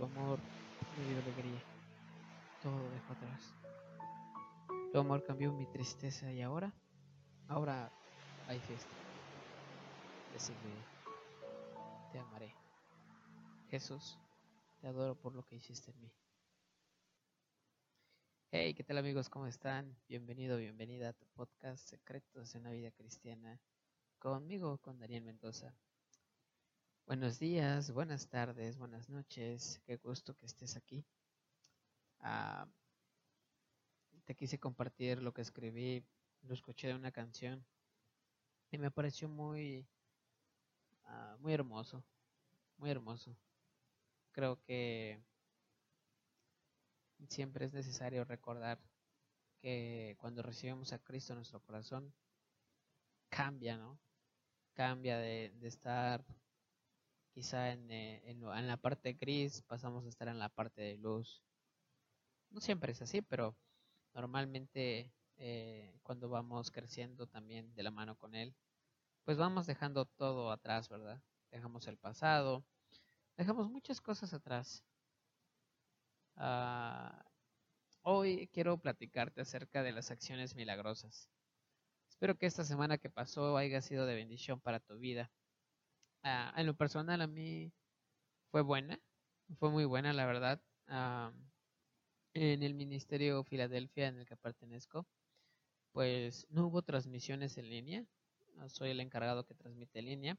Tu amor me dio alegría. Todo dejó atrás. Tu amor cambió mi tristeza y ahora, ahora hay fiesta. Te seguiré. Te amaré. Jesús, te adoro por lo que hiciste en mí. Hey, ¿qué tal amigos? ¿Cómo están? Bienvenido, bienvenida a tu podcast Secretos de una vida cristiana. Conmigo, con Daniel Mendoza. Buenos días, buenas tardes, buenas noches. Qué gusto que estés aquí. Ah, te quise compartir lo que escribí, lo escuché de una canción y me pareció muy, ah, muy hermoso, muy hermoso. Creo que siempre es necesario recordar que cuando recibimos a Cristo en nuestro corazón, cambia, ¿no? Cambia de, estar quizá en, eh, en, la parte gris, pasamos a estar en la parte de luz. No siempre es así, pero normalmente eh, cuando vamos creciendo también de la mano con Él, pues vamos dejando todo atrás, ¿verdad? Dejamos el pasado, dejamos muchas cosas atrás. Ah, hoy quiero platicarte acerca de las acciones milagrosas. Espero que esta semana que pasó haya sido de bendición para tu vida. Ah, en lo personal a mí fue buena, fue muy buena la verdad. Ah, en el Ministerio Filadelfia en el que pertenezco, pues no hubo transmisiones en línea. Soy el encargado que transmite en línea.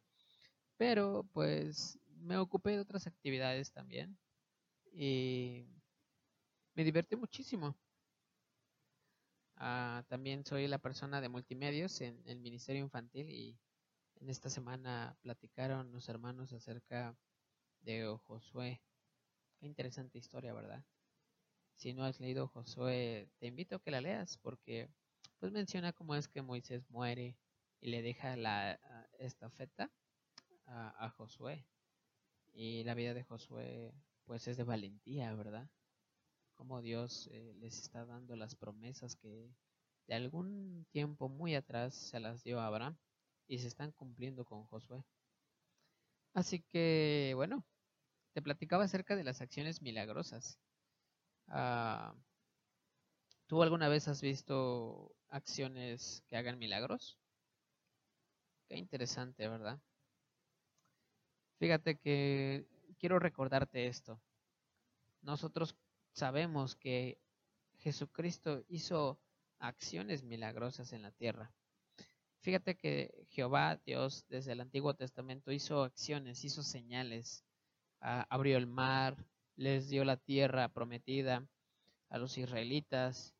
Pero pues me ocupé de otras actividades también. Y me divertí muchísimo. Ah, también soy la persona de multimedios en el Ministerio Infantil y en esta semana platicaron los hermanos acerca de Josué. Qué interesante historia, ¿verdad? Si no has leído Josué, te invito a que la leas porque pues menciona cómo es que Moisés muere y le deja la estafeta a, a Josué. Y la vida de Josué pues es de valentía, ¿verdad? Como Dios eh, les está dando las promesas que de algún tiempo muy atrás se las dio a Abraham y se están cumpliendo con Josué. Así que, bueno, te platicaba acerca de las acciones milagrosas. Ah, ¿Tú alguna vez has visto acciones que hagan milagros? Qué interesante, ¿verdad? Fíjate que quiero recordarte esto. Nosotros sabemos que Jesucristo hizo acciones milagrosas en la tierra. Fíjate que Jehová, Dios, desde el Antiguo Testamento hizo acciones, hizo señales, ah, abrió el mar, les dio la tierra prometida a los israelitas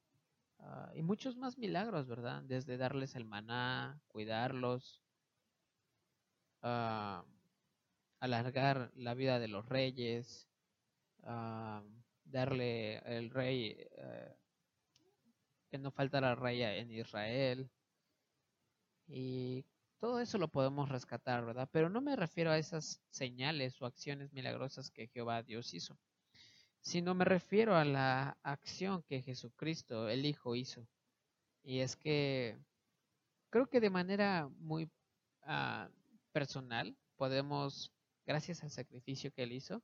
ah, y muchos más milagros, ¿verdad? Desde darles el maná, cuidarlos, ah, alargar la vida de los reyes, darle el rey, eh, que no faltara rey en Israel. Y todo eso lo podemos rescatar, ¿verdad? Pero no me refiero a esas señales o acciones milagrosas que Jehová Dios hizo sino me refiero a la acción que Jesucristo, el Hijo, hizo. Y es que creo que de manera muy ah, personal podemos, gracias al sacrificio que Él hizo,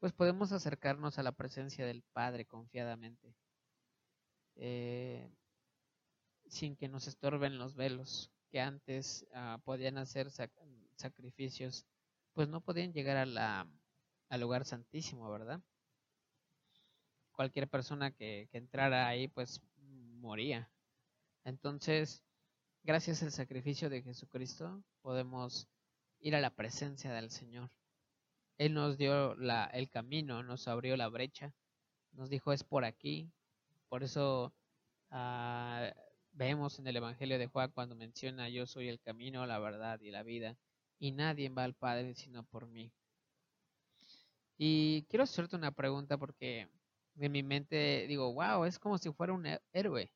pues podemos acercarnos a la presencia del Padre confiadamente, eh, sin que nos estorben los velos que antes ah, podían hacer sacrificios, pues no podían llegar a la, al lugar santísimo, ¿verdad? cualquier persona que, entrara ahí pues moría. Entonces, gracias al sacrificio de Jesucristo, podemos ir a la presencia del Señor. Él nos dio la, el camino, nos abrió la brecha, nos dijo es por aquí. Por eso ah, vemos en el Evangelio de Juan cuando menciona yo soy el camino, la verdad y la vida, y nadie va al Padre sino por mí. Y quiero hacerte una pregunta porque en mi mente digo, wow, es como si fuera un héroe.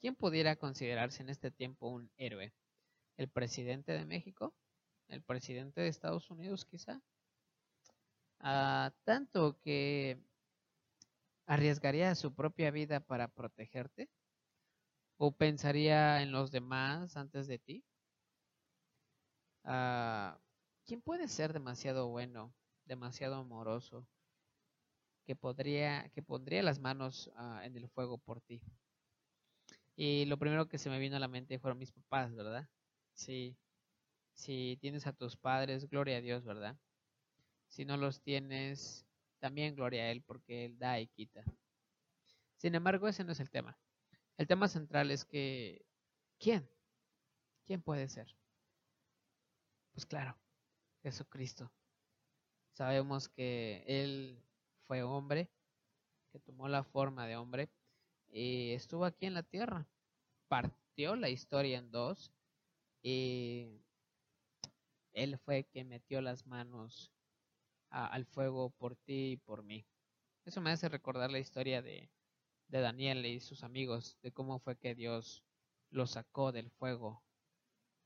¿Quién pudiera considerarse en este tiempo un héroe? ¿El presidente de México? ¿El presidente de Estados Unidos quizá? Ah, tanto que arriesgaría su propia vida para protegerte? ¿O pensaría en los demás antes de ti? Ah, ¿Quién puede ser demasiado bueno demasiado amoroso, que, podría, que pondría las manos ah, en el fuego por ti. Y lo primero que se me vino a la mente fueron mis papás, ¿verdad? Sí, si tienes a tus padres, gloria a Dios, ¿verdad? Si no los tienes, también gloria a Él, porque Él da y quita. Sin embargo, ese no es el tema. El tema central es que, ¿quién? ¿Quién puede ser? Pues claro, Jesucristo. Sabemos que Él fue hombre, que tomó la forma de hombre y estuvo aquí en la tierra. Partió la historia en dos y Él fue quien metió las manos al fuego por ti y por mí. Eso me hace recordar la historia de, de Daniel y sus amigos, de cómo fue que Dios los sacó del fuego.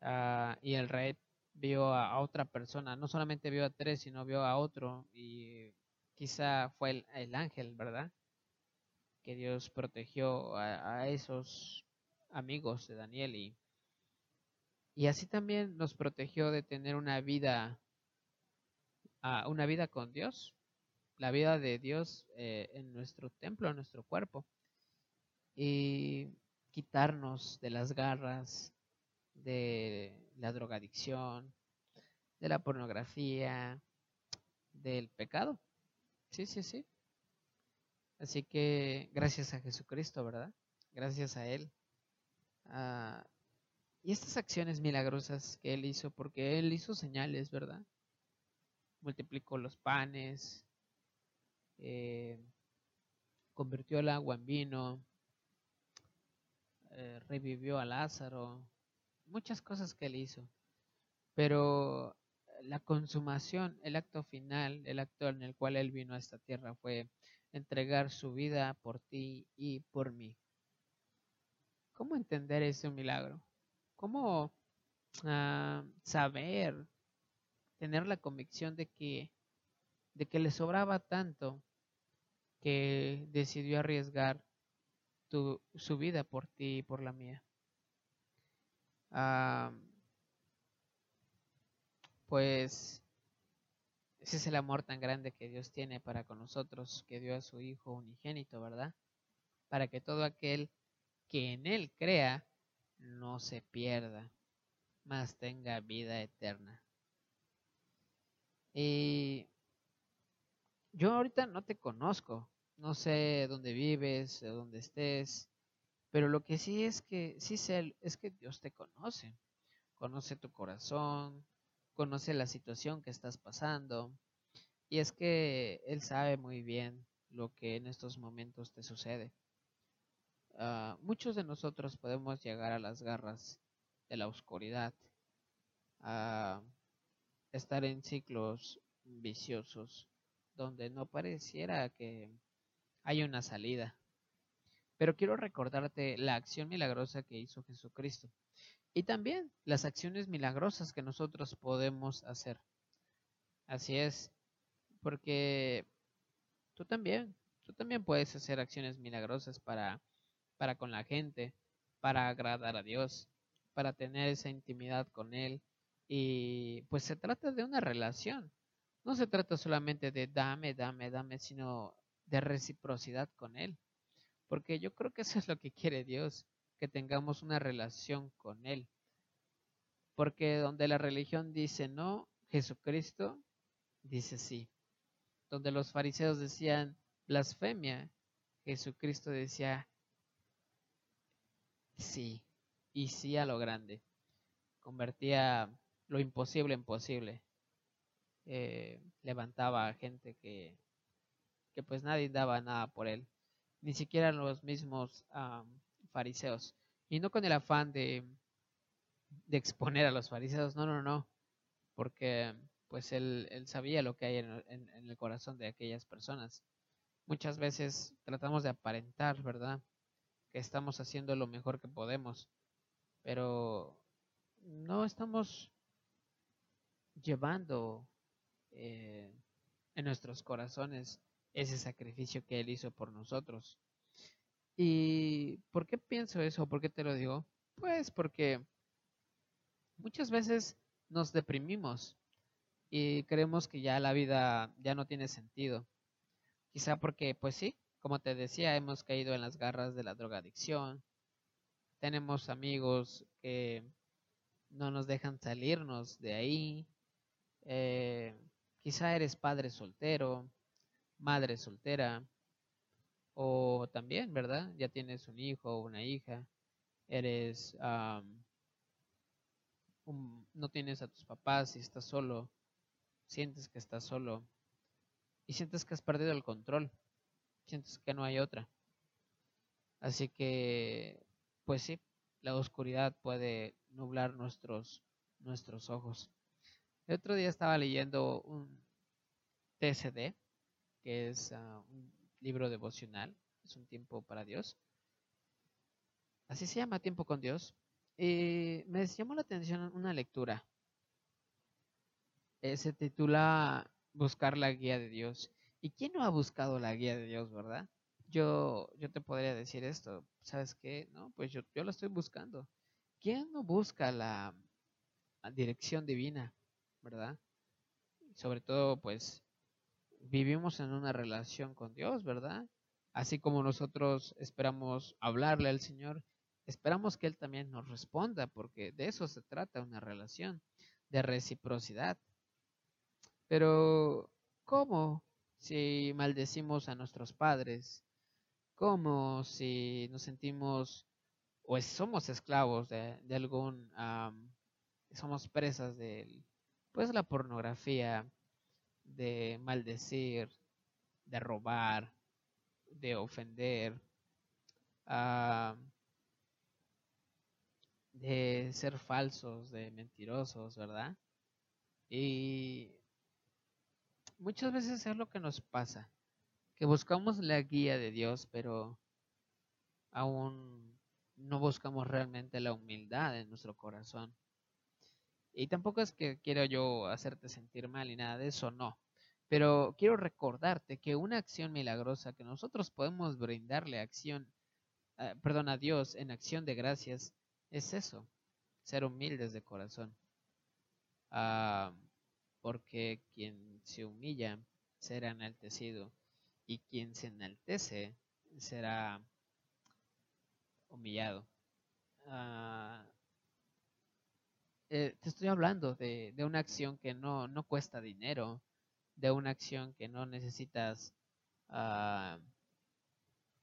Ah, y el rey vio a, otra persona, no solamente vio a tres, sino vio a otro y quizá fue el, ángel, ¿verdad? Que Dios protegió a, esos amigos de Daniel y, y así también nos protegió de tener una vida, uh, una vida con Dios, la vida de Dios eh, en nuestro templo, en nuestro cuerpo y quitarnos de las garras de la drogadicción, de la pornografía, del pecado. Sí, sí, sí. Así que gracias a Jesucristo, ¿verdad? Gracias a Él. Ah, y estas acciones milagrosas que Él hizo, porque Él hizo señales, ¿verdad? Multiplicó los panes, eh, convirtió el agua en vino, eh, revivió a Lázaro, muchas cosas que él hizo. Pero la consumación, el acto final, el acto en el cual él vino a esta tierra fue entregar su vida por ti y por mí. ¿Cómo entender ese milagro? ¿Cómo ah, saber, tener la convicción de que, de que le sobraba tanto que decidió arriesgar su vida por ti y por la mía? pues ese es el amor tan grande que Dios tiene para con nosotros, que dio a su Hijo unigénito, ¿verdad? Para que todo aquel que en Él crea no se pierda, mas tenga vida eterna. Y yo ahorita no te conozco, no sé dónde vives, dónde estés, pero lo que sí es que sí sé es que Dios te conoce. Conoce tu corazón, conoce la situación que estás pasando. Y es que Él sabe muy bien lo que en estos momentos te sucede. Ah, muchos de nosotros podemos llegar a las garras de la oscuridad, a estar en ciclos viciosos donde no pareciera que hay una salida. Pero quiero recordarte la acción milagrosa que hizo Jesucristo y también las acciones milagrosas que nosotros podemos hacer. Así es, porque tú también, tú también puedes hacer acciones milagrosas para, para con la gente, para agradar a Dios, para tener esa intimidad con Él. Y pues se trata de una relación. No se trata solamente de dame, dame, dame, sino de reciprocidad con Él. Porque yo creo que eso es lo que quiere Dios, que tengamos una relación con Él. Porque donde la religión dice no, Jesucristo dice sí. Donde los fariseos decían blasfemia, Jesucristo decía sí, y sí a lo grande. Convertía lo imposible en posible. Eh, levantaba a gente que, que pues nadie daba nada por él ni siquiera los mismos fariseos. Y no con el afán de, de, exponer a los fariseos, no, no, no, porque pues él, él sabía lo que hay en, en, el corazón de aquellas personas. Muchas veces tratamos de aparentar, ¿verdad? Que estamos haciendo lo mejor que podemos, pero no estamos llevando eh, en nuestros corazones ese sacrificio que Él hizo por nosotros. ¿Y por qué pienso eso? ¿Por qué te lo digo? Pues porque muchas veces nos deprimimos y creemos que ya la vida ya no tiene sentido. Quizá porque, pues sí, como te decía, hemos caído en las garras de la drogadicción. Tenemos amigos que no nos dejan salirnos de ahí. Eh, quizá eres padre soltero, madre soltera, o también, ¿verdad? Ya tienes un hijo o una hija, eres, no tienes a tus papás y estás solo, sientes que estás solo y sientes que has perdido el control, sientes que no hay otra. Así que, pues sí, la oscuridad puede nublar nuestros, nuestros ojos. El otro día estaba leyendo un TCD, que es ah, un libro devocional, es un tiempo para Dios. Así se llama, tiempo con Dios. Y me llamó la atención una lectura. Eh, se titula Buscar la guía de Dios. ¿Y quién no ha buscado la guía de Dios, verdad? Yo, yo te podría decir esto, ¿sabes qué? No, pues yo, yo la estoy buscando. ¿Quién no busca la dirección divina, verdad? Sobre todo, pues, vivimos en una relación con Dios, ¿verdad? Así como nosotros esperamos hablarle al Señor, esperamos que Él también nos responda, porque de eso se trata una relación, de reciprocidad. Pero, ¿cómo si maldecimos a nuestros padres? ¿Cómo si nos sentimos o somos esclavos de, algún, somos presas de, pues, la pornografía, de maldecir, de robar, de ofender, de ser falsos, de mentirosos, ¿verdad? Y muchas veces es lo que nos pasa, que buscamos la guía de Dios, pero aún no buscamos realmente la humildad en nuestro corazón. Y tampoco es que quiero yo hacerte sentir mal y nada de eso, no. Pero quiero recordarte que una acción milagrosa que nosotros podemos brindarle acción, eh, perdón, a Dios en acción de gracias, es eso, ser humildes de corazón. Ah, porque quien se humilla será enaltecido y quien se enaltece será humillado. Ah, eh, te estoy hablando de, una acción que no, no, cuesta dinero, de una acción que no necesitas ah,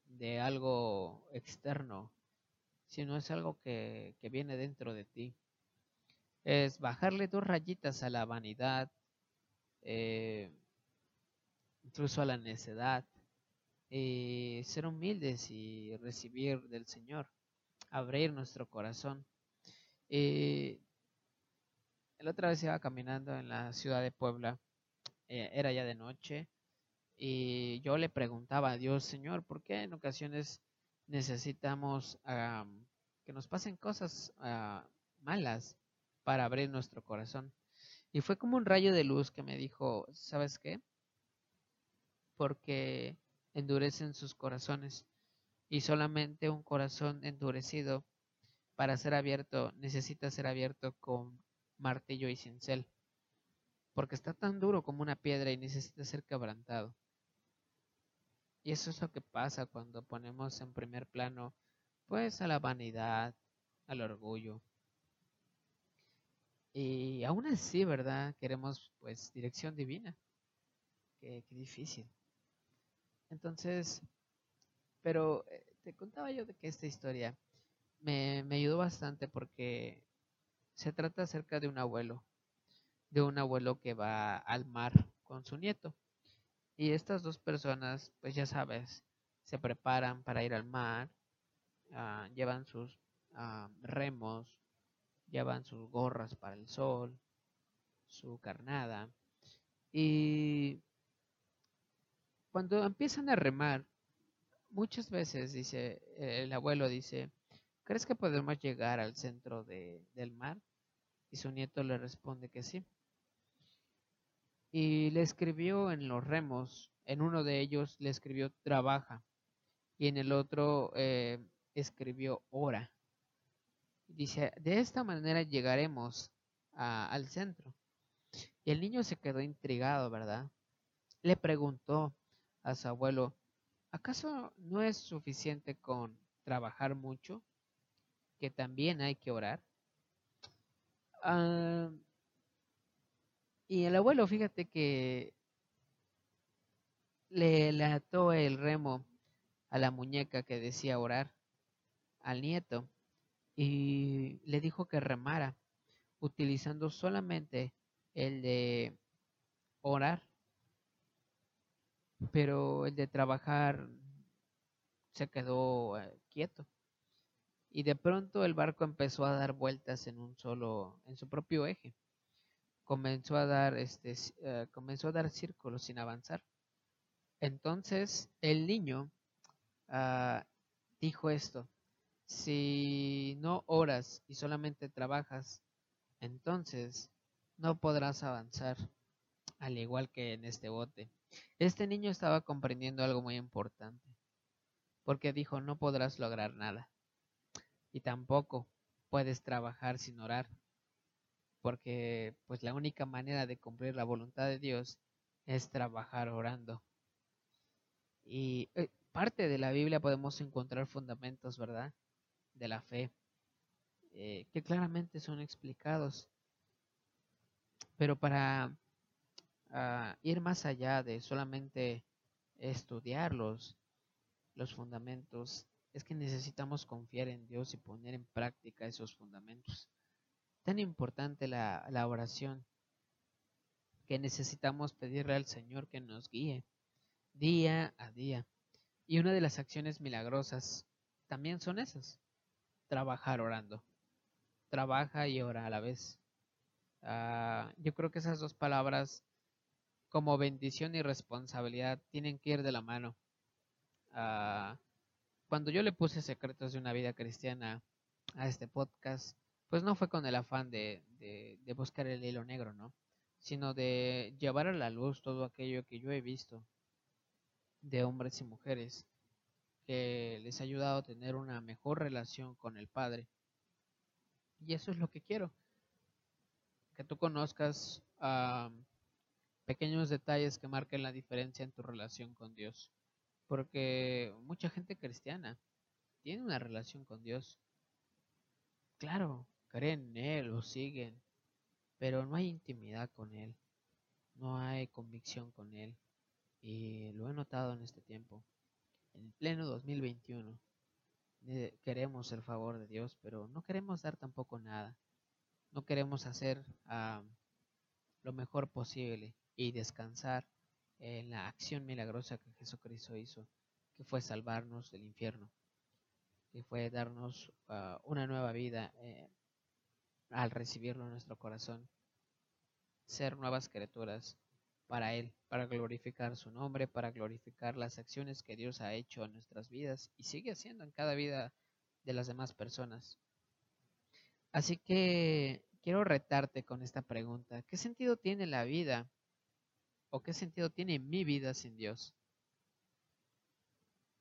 de algo externo, sino es algo que, que viene dentro de ti es bajarle dos rayitas a la vanidad, eh, incluso a la necedad, y ser humildes y recibir del Señor, abrir nuestro corazón. La otra vez iba caminando en la ciudad de Puebla, eh, era ya de noche, y yo le preguntaba a Dios, Señor, ¿por qué en ocasiones necesitamos que nos pasen cosas ah, malas? para abrir nuestro corazón. Y fue como un rayo de luz que me dijo, ¿sabes qué? Porque endurecen sus corazones y solamente un corazón endurecido para ser abierto necesita ser abierto con martillo y cincel, porque está tan duro como una piedra y necesita ser quebrantado. Y eso es lo que pasa cuando ponemos en primer plano pues a la vanidad, al orgullo, y aún así, ¿verdad? Queremos pues dirección divina. Qué, difícil. Entonces, pero eh, te contaba yo de que esta historia me, me ayudó bastante porque se trata acerca de un abuelo, de un abuelo que va al mar con su nieto. Y estas dos personas, pues ya sabes, se preparan para ir al mar, ah, llevan sus ah, remos, llevan sus gorras para el sol, su carnada. Y cuando empiezan a remar, muchas veces dice, el abuelo dice, ¿crees que podemos llegar al centro del mar? Y su nieto le responde que sí. Y le escribió en los remos, en uno de ellos le escribió trabaja y en el otro eh, escribió ora. Dice, de esta manera llegaremos al centro. Y el niño se quedó intrigado, ¿verdad? Le preguntó a su abuelo, ¿acaso no es suficiente con trabajar mucho? ¿Que también hay que orar? Ah, y el abuelo, fíjate que le, ató el remo a la muñeca que decía orar al nieto y le dijo que remara utilizando solamente el de orar, pero el de trabajar se quedó eh, quieto. Y de pronto el barco empezó a dar vueltas en un solo, en su propio eje. Comenzó a dar, este, eh, comenzó a dar círculos sin avanzar. Entonces el niño ah, dijo esto, si no oras y solamente trabajas, entonces no podrás avanzar, al igual que en este bote. Este niño estaba comprendiendo algo muy importante, porque dijo, no podrás lograr nada, y tampoco puedes trabajar sin orar, porque pues la única manera de cumplir la voluntad de Dios es trabajar orando. Y eh, parte de la Biblia podemos encontrar fundamentos, ¿verdad? De la fe, eh, que claramente son explicados. Pero para ah, ir más allá de solamente estudiar los, los fundamentos, es que necesitamos confiar en Dios y poner en práctica esos fundamentos. Tan importante la, la oración que necesitamos pedirle al Señor que nos guíe día a día. Y una de las acciones milagrosas también son esas. Trabajar orando. Trabaja y ora a la vez. Ah, yo creo que esas dos palabras, como bendición y responsabilidad, tienen que ir de la mano. Ah, cuando yo le puse secretos de una vida cristiana a este podcast, pues no fue con el afán de, buscar el hilo negro, ¿no? Sino de llevar a la luz todo aquello que yo he visto de hombres y mujeres que les ha ayudado a tener una mejor relación con el Padre. Y eso es lo que quiero, que tú conozcas pequeños detalles que marquen la diferencia en tu relación con Dios. Porque mucha gente cristiana tiene una relación con Dios. Claro, creen en Él, o siguen, pero no hay intimidad con Él, no hay convicción con Él. Y lo he notado en este tiempo. En pleno 2021 eh, queremos el favor de Dios, pero no queremos dar tampoco nada. No queremos hacer ah, lo mejor posible y descansar en la acción milagrosa que Jesucristo hizo, que fue salvarnos del infierno, que fue darnos ah, una nueva vida eh, al recibirlo en nuestro corazón, ser nuevas criaturas para Él, para glorificar su nombre, para glorificar las acciones que Dios ha hecho en nuestras vidas y sigue haciendo en cada vida de las demás personas. Así que quiero retarte con esta pregunta. ¿Qué sentido tiene la vida? ¿O qué sentido tiene mi vida sin Dios?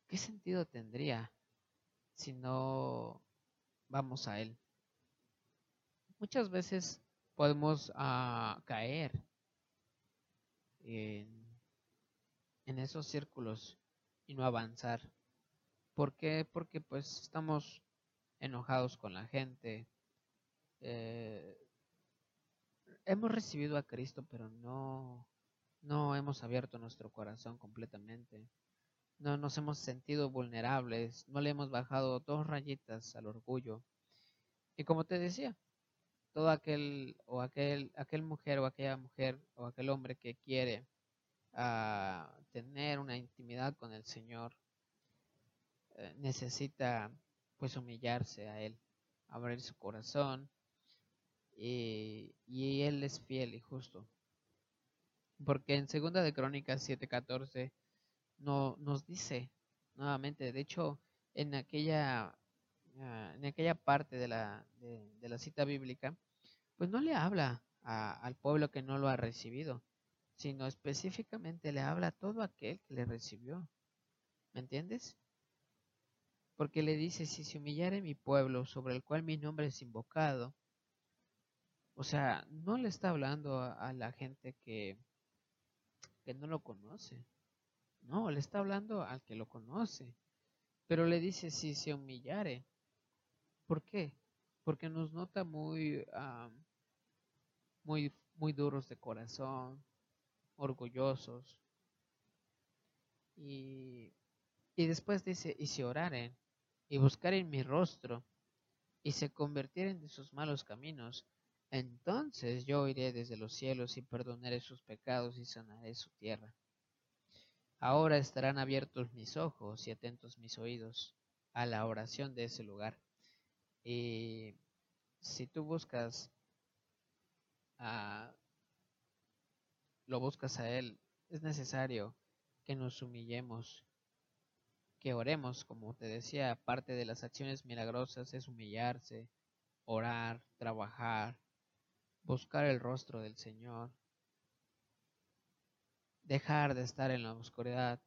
¿Qué sentido tendría si no vamos a Él? Muchas veces podemos ah, caer en, esos círculos y no avanzar. ¿Por qué? Porque pues estamos enojados con la gente. Eh, hemos recibido a Cristo, pero no, no hemos abierto nuestro corazón completamente. No nos hemos sentido vulnerables, no le hemos bajado dos rayitas al orgullo. Y como te decía, todo aquel o aquel, aquel mujer o aquella mujer o aquel hombre que quiere ah, tener una intimidad con el Señor eh, necesita pues humillarse a Él, abrir su corazón y, y, Él es fiel y justo. Porque en segunda de Crónicas 7:14 no, nos dice nuevamente, de hecho en aquella Ah, en aquella parte de la, de, la cita bíblica, pues no le habla al pueblo que no lo ha recibido, sino específicamente le habla a todo aquel que le recibió. ¿Me entiendes? Porque le dice, si se humillare mi pueblo sobre el cual mi nombre es invocado, O sea, no le está hablando a, la gente que, que no lo conoce. No, le está hablando al que lo conoce. Pero le dice si se humillare. ¿Por qué? Porque nos nota muy, muy, muy duros de corazón, orgullosos. Y, y después dice, y si oraren, y buscaren mi rostro, y se convirtieren de sus malos caminos, entonces yo iré desde los cielos y perdonaré sus pecados y sanaré su tierra. Ahora estarán abiertos mis ojos y atentos mis oídos a la oración de ese lugar. Y si tú buscas a, lo buscas a Él, es necesario que nos humillemos, que oremos, como te decía, parte de las acciones milagrosas es humillarse, orar, trabajar, buscar el rostro del Señor, dejar de estar en la oscuridad,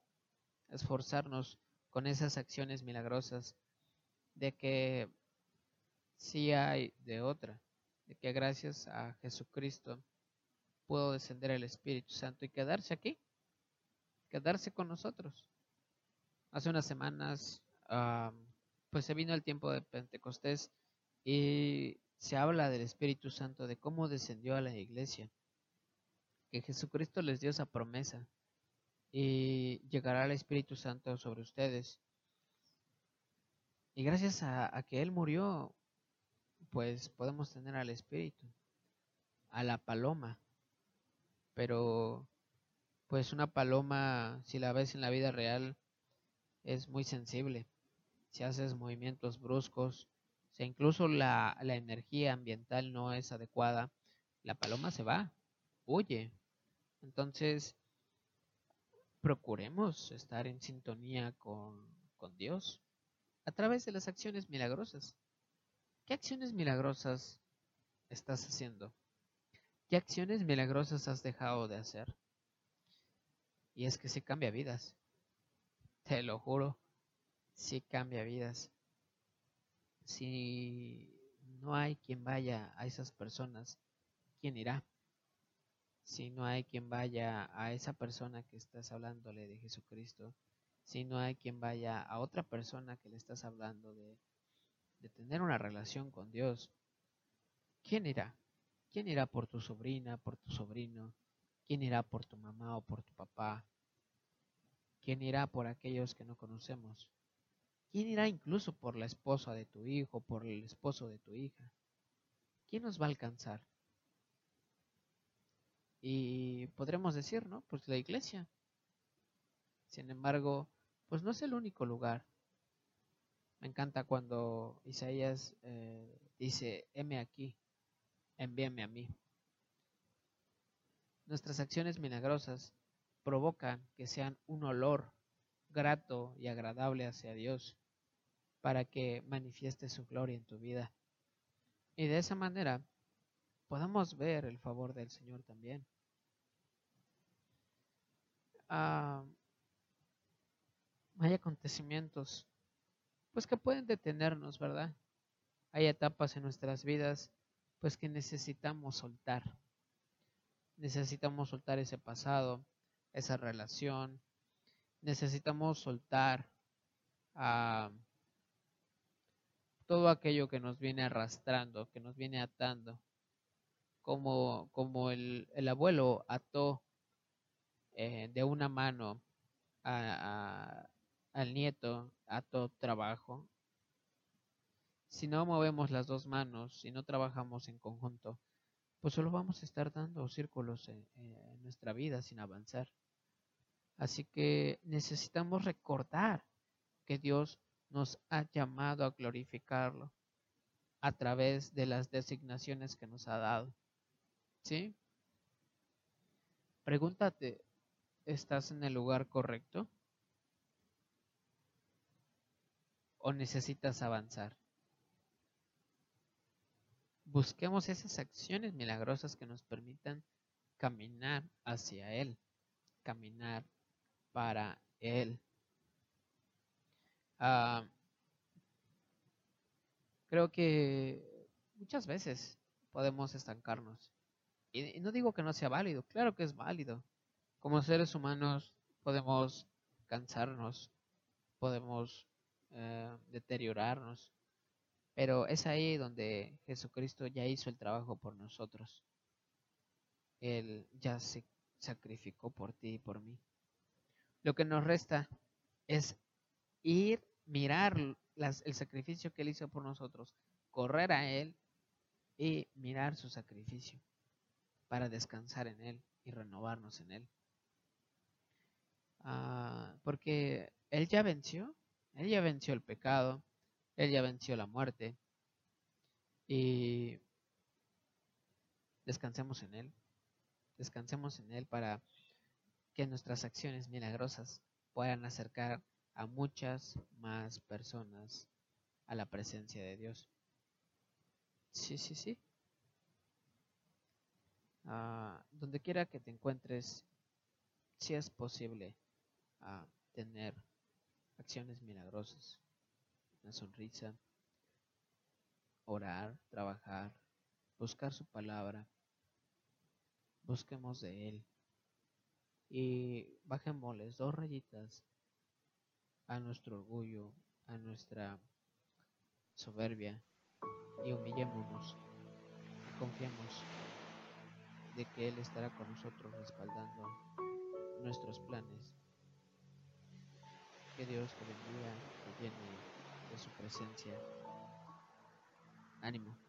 esforzarnos con esas acciones milagrosas de que sí hay de otra, de que gracias a Jesucristo puedo descender el Espíritu Santo y quedarse aquí, quedarse con nosotros. Hace unas semanas, pues se vino el tiempo de Pentecostés y se habla del Espíritu Santo, de cómo descendió a la iglesia que Jesucristo les dio esa promesa y llegará el Espíritu Santo sobre ustedes. Y gracias a, que Él murió, pues podemos tener al Espíritu, a la paloma. Pero, pues una paloma, si la ves en la vida real, es muy sensible. Si haces movimientos bruscos, si incluso la, la energía ambiental no es adecuada, la paloma se va, huye. Entonces, procuremos estar en sintonía con, con Dios a través de las acciones milagrosas. ¿Qué acciones milagrosas estás haciendo? ¿Qué acciones milagrosas has dejado de hacer? Y es que sí cambia vidas. Te lo juro, sí cambia vidas. Si no hay quien vaya a esas personas, ¿quién irá? si no hay quien vaya a esa persona que estás hablándole de Jesucristo, si no hay quien vaya a otra persona que le estás hablando de, tener una relación con Dios, ¿quién irá? ¿Quién irá por tu sobrina, por tu sobrino? ¿Quién irá por tu mamá o por tu papá? ¿Quién irá por aquellos que no conocemos? ¿Quién irá incluso por la esposa de tu hijo, por el esposo de tu hija? ¿Quién nos va a alcanzar? Y podremos decir, ¿no? Pues la iglesia. Sin embargo, pues no es el único lugar. Me encanta cuando Isaías eh, dice, heme aquí, envíame a mí. Nuestras acciones milagrosas provocan que sean un olor grato y agradable hacia Dios para que manifieste su gloria en tu vida. Y de esa manera podamos ver el favor del Señor también. Ah, hay acontecimientos, pues que pueden detenernos, ¿verdad? Hay etapas en nuestras vidas, pues que necesitamos soltar. Necesitamos soltar ese pasado, esa relación. Necesitamos soltar a todo aquello que nos viene arrastrando, que nos viene atando. Como, como el, el abuelo ató eh, de una mano al nieto a todo trabajo, si no movemos las dos manos, si no trabajamos en conjunto, pues solo vamos a estar dando círculos en, en nuestra vida sin avanzar. Así que necesitamos recordar que Dios nos ha llamado a glorificarlo a través de las designaciones que nos ha dado. ¿Sí? Pregúntate, ¿Estás en el lugar correcto? ¿O necesitas avanzar? Busquemos esas acciones milagrosas que nos permitan caminar hacia Él, caminar para Él. Ah, creo que muchas veces podemos estancarnos. Y, no digo que no sea válido, claro que es válido. Como seres humanos podemos cansarnos, podemos eh, deteriorarnos, pero es ahí donde Jesucristo ya hizo el trabajo por nosotros. Él ya se sacrificó por ti y por mí. Lo que nos resta es ir, mirar el sacrificio que Él hizo por nosotros, correr a Él y mirar su sacrificio para descansar en Él y renovarnos en Él. Ah, porque Él ya venció, Él ya venció el pecado, Él ya venció la muerte y descansemos en Él, descansemos en Él para que nuestras acciones milagrosas puedan acercar a muchas más personas a la presencia de Dios. Sí, sí, sí. Ah, donde quiera que te encuentres, si es posible ah, tener acciones milagrosas, una sonrisa, orar, trabajar, buscar su palabra, busquemos de Él y bajémosles dos rayitas a nuestro orgullo, a nuestra soberbia y humillémonos y confiemos de que Él estará con nosotros respaldando nuestros planes. Que Dios te bendiga, te llene de su presencia. Ánimo.